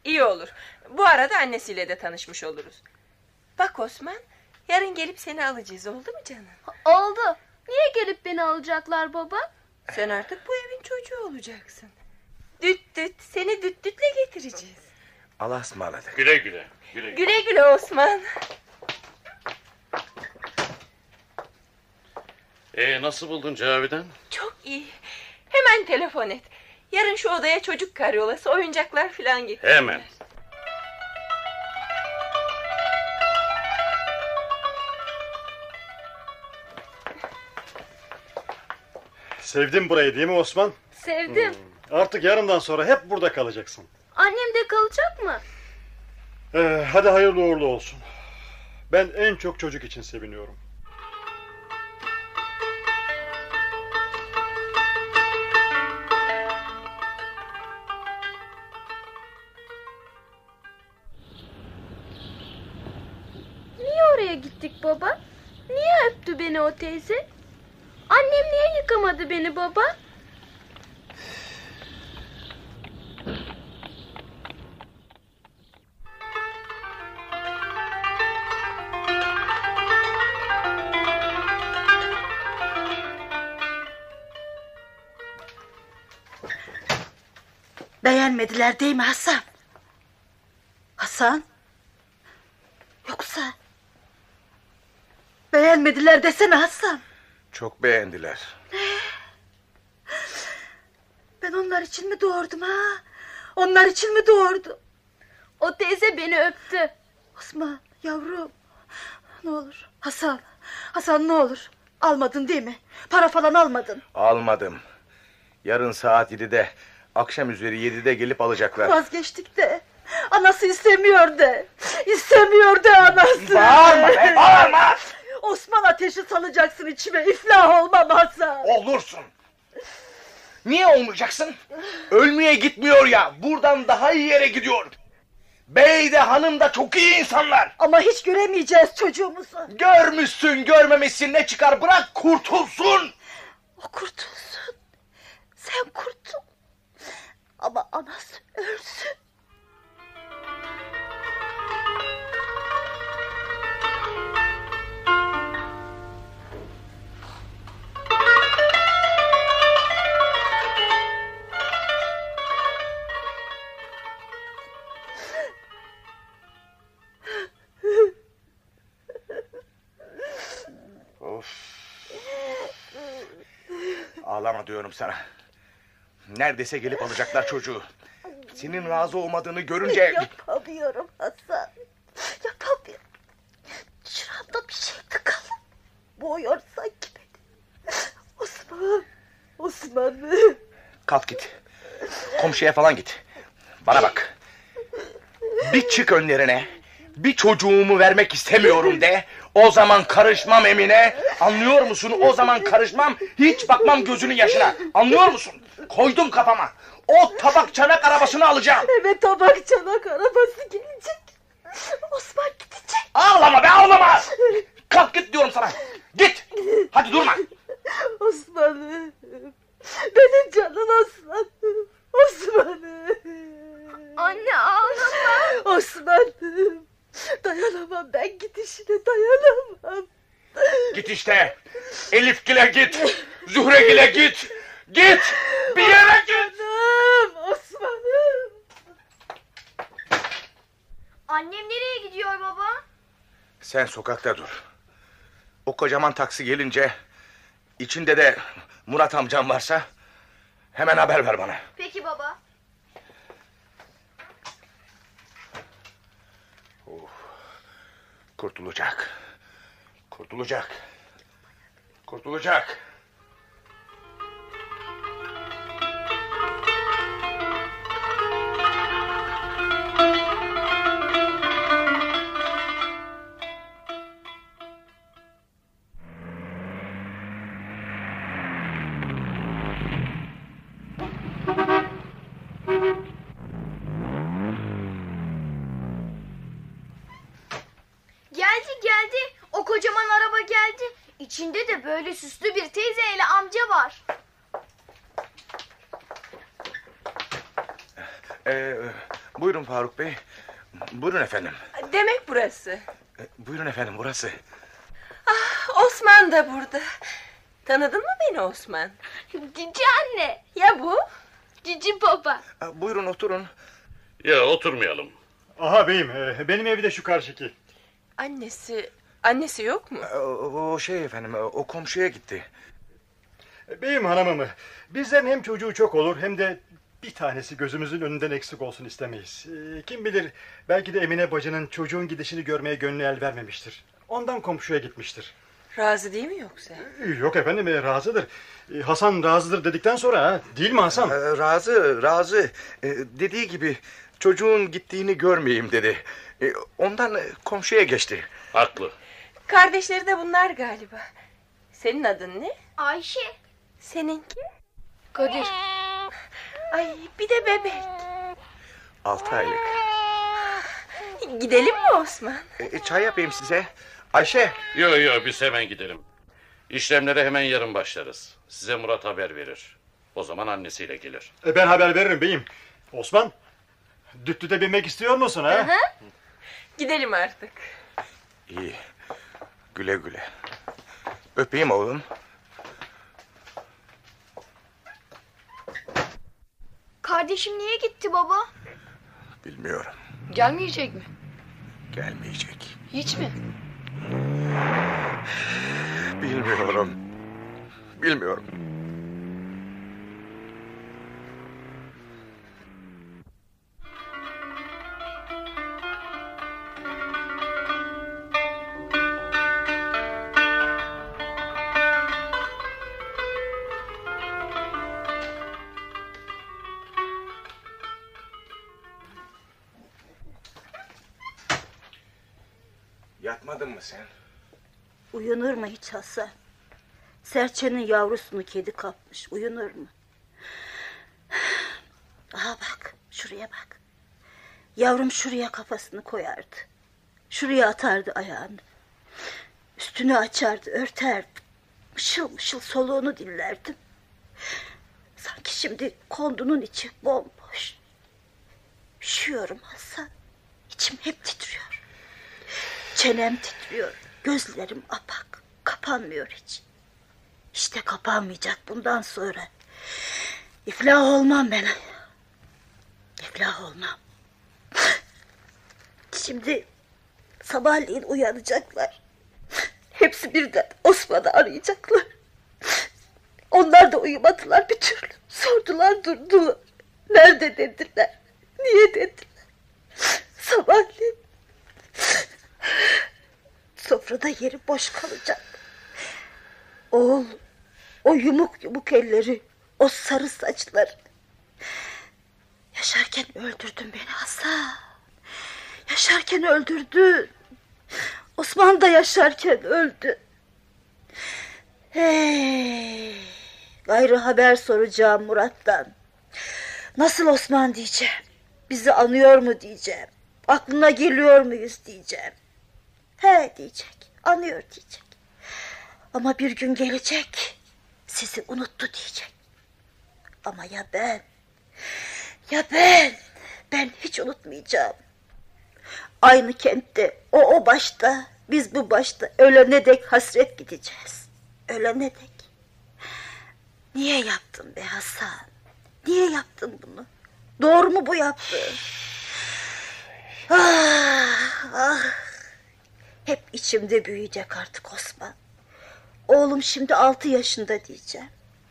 İyi olur. Bu arada annesiyle de tanışmış oluruz. Bak Osman, yarın gelip seni alacağız oldu mu canım? Oldu. Niye gelip beni alacaklar baba? Sen artık bu evin çocuğu olacaksın. Düt düt, seni düt dütle getireceğiz. Allah'a ısmarladık. Güle güle. Güle güle. Güle güle Osman. E, nasıl buldun Cavidan? Çok iyi. Hemen telefon et. Yarın şu odaya çocuk karyolası, oyuncaklar falan getir. Hemen. Sevdin burayı değil mi Osman? Sevdim. Artık yarından sonra hep burada kalacaksın. Annem de kalacak mı? Ee, hadi hayırlı uğurlu olsun. Ben en çok çocuk için seviniyorum. Niye oraya gittik baba? Niye öptü beni o teyze? Annem niye yıkamadı beni baba? Beğenmediler değil mi Hasan? Hasan? Yoksa... Beğenmediler desene Hasan. Çok beğendiler. Ben onlar için mi doğurdum ha? Onlar için mi doğurdum? O teyze beni öptü. Osman yavrum. Ne olur Hasan. Hasan ne olur. Almadın değil mi? Para falan almadın. Almadım. Yarın saat 7'de akşam üzeri 7'de gelip alacaklar. Vazgeçtik de. Anası istemiyor de. İstemiyor de anası. Bağırma be bağırma. Osman ateşi salacaksın içime. İflah olmam Hasan. Olursun. Niye olmayacaksın? Ölmeye gitmiyor ya. Buradan daha iyi yere gidiyor. Bey de hanım da çok iyi insanlar. Ama hiç göremeyeceğiz çocuğumuzu. Görmüşsün görmemişsin ne çıkar bırak kurtulsun. O kurtulsun. Sen kurtul. Ama anası ölsün. Of. Ağlama diyorum sana. Neredeyse gelip alacaklar çocuğu. Senin razı olmadığını görünce... Yapamıyorum Hasan. Yapamıyorum. Şuramda bir şey tıkalı. Boğuyor sanki beni. Osman. Osman. Kalk git. Komşuya falan git. Bana bak. Bir çık önlerine. Bir çocuğumu vermek istemiyorum de. O zaman karışmam Emine. Anlıyor musun? O zaman karışmam. Hiç bakmam gözünün yaşına. Anlıyor musun? Koydum kafama. O tabak çanak arabasını alacağım. Eve tabak çanak arabası gelecek. Osman gidecek. Ağlama be ağlama. Kalk git diyorum sana. Git. Hadi durma. Osman'ım. Benim canım Osman'ım. Osman'ım. Anne ağlama. Osman'ım. Dayanamam ben gidişine dayanamam. Git işte. Elifgile git. Zühregile git. Git. Bir yere git. Osman'ım. Osman'ım. Annem nereye gidiyor baba? Sen sokakta dur. O kocaman taksi gelince içinde de Murat amcam varsa hemen haber ver bana. Peki baba. Kurtulacak. Kurtulacak. Kurtulacak. Böyle süslü bir teyzeyle amca var. Ee, buyurun Faruk Bey. Buyurun efendim. Demek burası. Ee, buyurun efendim burası. Osman da burada. Tanıdın mı beni Osman? Cici anne. Ya bu? Cici baba. Ee, buyurun oturun. Ya oturmayalım. Aha beyim e, benim evi de şu karşıki. Annesi, annesi yok mu? Ee, o, o şey efendim o komşuya gitti. E, Beyim hanımımı bizlerin hem çocuğu çok olur hem de bir tanesi gözümüzün önünden eksik olsun istemeyiz. E, Kim bilir belki de Emine bacının çocuğun gidişini görmeye gönlü el vermemiştir. Ondan komşuya gitmiştir. Razı değil mi yoksa? E, Yok efendim e, razıdır. E, Hasan razıdır dedikten sonra ha, değil mi Hasan? Ee, razı razı. Ee, dediği gibi çocuğun gittiğini görmeyeyim dedi. Ee, ondan e, komşuya geçti. Haklı. Kardeşleri de bunlar galiba. Senin adın ne? Ayşe. Seninki? Kadir. Ay bir de bebek. Altı aylık. Gidelim mi Osman? Ee, çay yapayım size. Ayşe. Yo yo biz hemen gidelim. İşlemlere hemen yarın başlarız. Size Murat haber verir. O zaman annesiyle gelir. E, Ben haber veririm beyim. Osman düttüde binmek istiyor musun ha? Gidelim artık. İyi. Güle güle. Öpeyim oğlum. Kardeşim niye gitti baba? Bilmiyorum. Gelmeyecek mi? Gelmeyecek. Hiç mi? Bilmiyorum. Bilmiyorum. Yatmadın mı sen? Uyunur mu hiç Hasan? Serçenin yavrusunu kedi kapmış. Uyunur mu? Aha bak. Şuraya bak. Yavrum şuraya kafasını koyardı. Şuraya atardı ayağını. Üstünü açardı, örterdi. Mışıl mışıl soluğunu dinlerdim. Sanki şimdi kondunun içi bomboş. Üşüyorum Hasan. İçim hep titriyor. Çenem titriyor. Gözlerim apak. Kapanmıyor hiç. İşte kapanmayacak bundan sonra. İflah olmam ben. İflah olmam. Şimdi sabahleyin uyanacaklar. Hepsi birden Osman'ı arayacaklar. Onlar da uyumadılar bir türlü. Sordular durdular. Nerede dediler. Niye dediler. Sabahleyin Sofrada yeri boş kalacak. Oğul, o yumuk yumuk elleri, o sarı saçları. Yaşarken öldürdün beni Hasan. Yaşarken öldürdün. Osman da yaşarken öldü. Hey, gayrı haber soracağım Murat'tan. Nasıl Osman diyeceğim. Bizi anıyor mu diyeceğim. Aklına geliyor muyuz diyeceğim. He diyecek. Anıyor diyecek. Ama bir gün gelecek. Sizi unuttu diyecek. Ama ya ben? Ya ben? Ben hiç unutmayacağım. Aynı kentte, o o başta, biz bu başta ölene dek hasret gideceğiz. Ölene dek. Niye yaptın be Hasan? Niye yaptın bunu? Doğru mu bu yaptığın? Ah, ah. Hep içimde büyüyecek artık Osman. Oğlum şimdi altı yaşında diyeceğim.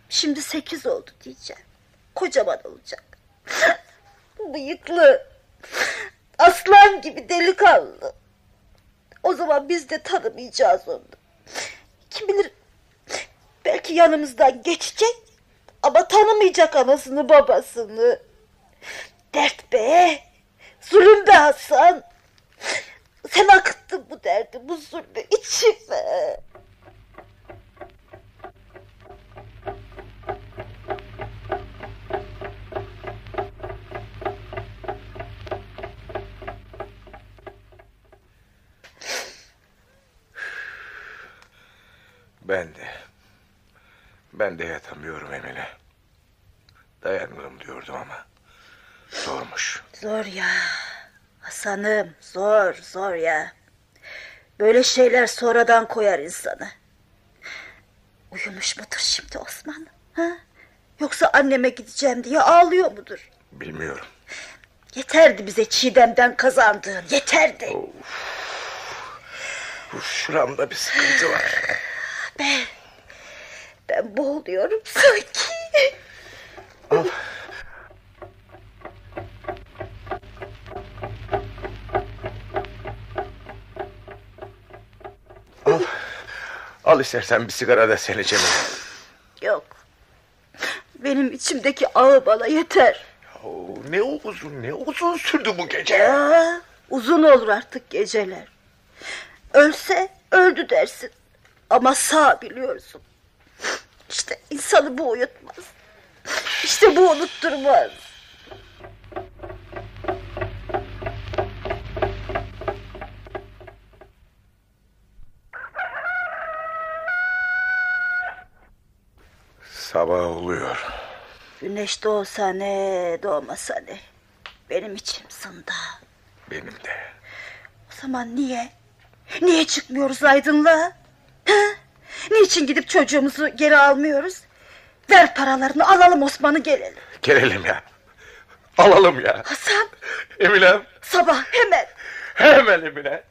Şimdi sekiz oldu diyeceğim. Kocaman olacak. Bıyıklı. Aslan gibi delikanlı. O zaman biz de tanımayacağız onu. Kim bilir belki yanımızdan geçecek ama tanımayacak anasını babasını. Dert be. Zulüm be Hasan. Sen akıttın bu derdi, bu zulmü içime. Ben Ben de yatamıyorum Emine. Dayanırım diyordum ama zormuş. Zor ya. Hasan'ım zor zor ya. Böyle şeyler sonradan koyar insanı. Uyumuş mudur şimdi Osman? Ha? Yoksa anneme gideceğim diye ağlıyor mudur? Bilmiyorum. Yeterdi bize Çiğdem'den kazandığın yeterdi. Bu şuramda bir sıkıntı var. Ben, ben boğuluyorum sanki. Al. Al. Al istersen bir sigara da seni Cemil. Yok. Benim içimdeki ağı bana yeter. Oo, ne uzun ne uzun sürdü bu gece. Ya, uzun olur artık geceler. Ölse öldü dersin. Ama sağ biliyorsun. İşte insanı bu uyutmaz. İşte bu unutturmaz. Sabah oluyor. Güneş doğsa ne, doğmasa ne. Benim içim sında. Benim de. O zaman niye? Niye çıkmıyoruz aydınlığa? Ha? Niçin gidip çocuğumuzu geri almıyoruz? Ver paralarını alalım Osman'ı gelelim. Gelelim ya. Alalım ya. Hasan Eminem. sabah hemen. Hemen Emine.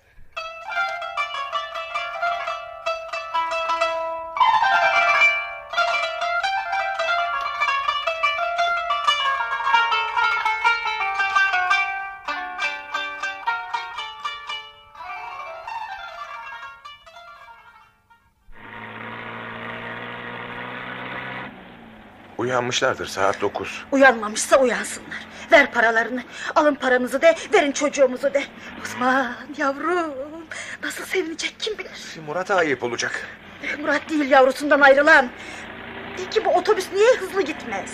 Uyanmışlardır saat dokuz. Uyanmamışsa uyansınlar. Ver paralarını. Alın paranızı de, verin çocuğumuzu de. Osman yavrum. Nasıl sevinecek kim bilir. Murat'a ayıp olacak. Murat değil yavrusundan ayrılan. Peki bu otobüs niye hızlı gitmez?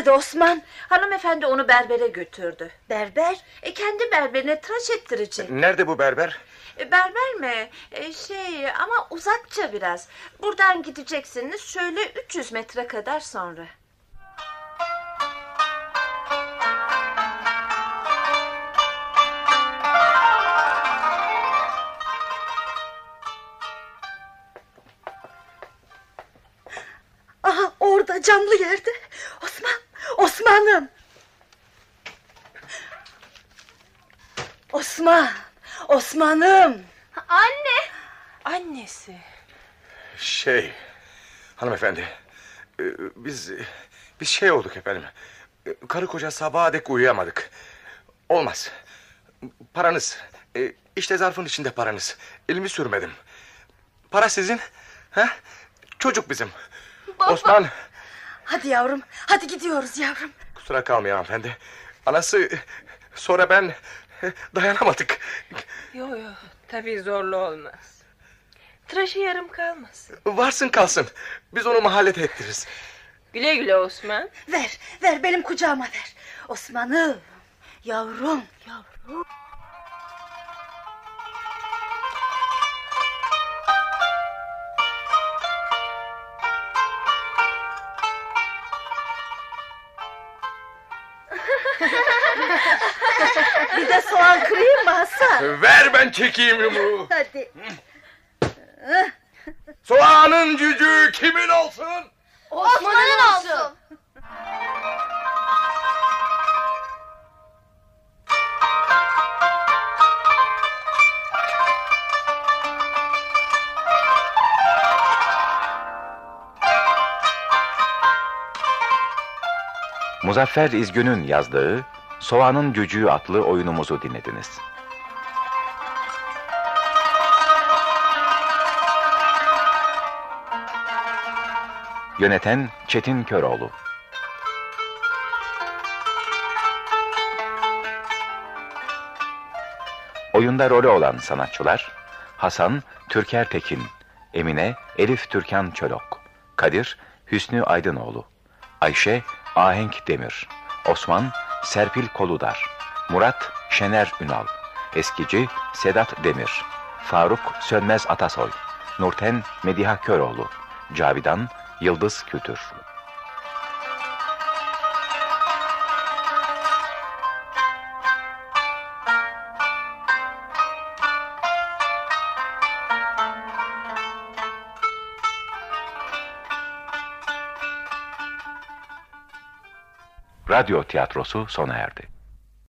Nerede Osman? Hanımefendi onu berbere götürdü. Berber? E, kendi berberine tıraş ettirecek. Nerede bu berber? E, berber mi? E, şey ama uzakça biraz. Buradan gideceksiniz şöyle 300 metre kadar sonra. Aha orada camlı yerde. Osman, Osman'ım. Osman, Osman'ım. Anne. Annesi. Şey, hanımefendi, e, biz biz şey olduk efendim. E, Karı koca sabaha dek uyuyamadık. Olmaz. Paranız, e, işte zarfın içinde paranız. Elimi sürmedim. Para sizin, ha? Çocuk bizim. Osman, Hadi yavrum, hadi gidiyoruz yavrum. kusura kalmayın hanımefendi. Anası, sonra ben e, dayanamadık. Yo yo tabii zorlu olmaz. Tıraşı yarım kalmasın. Varsın kalsın. Biz onu mahallede ettiririz. Güle güle Osman. Ver, ver benim kucağıma ver. Osman'ım, yavrum, yavrum. De soğan kırayım mı Hasan? Ver ben çekeyim yumruğu. Hadi. Soğanın gücü kimin olsun? Osman'ın olsun. Muzaffer İzgün'ün yazdığı Soğanın Cücüğü adlı oyunumuzu dinlediniz. Yöneten Çetin Köroğlu Oyunda rolü olan sanatçılar Hasan Türker Tekin, Emine Elif Türkan Çölok, Kadir Hüsnü Aydınoğlu, Ayşe Ahenk Demir, Osman Serpil Koludar, Murat Şener Ünal, Eskici Sedat Demir, Faruk Sönmez Atasoy, Nurten Mediha Köroğlu, Cavidan Yıldız Kültür. Radyo tiyatrosu sona erdi.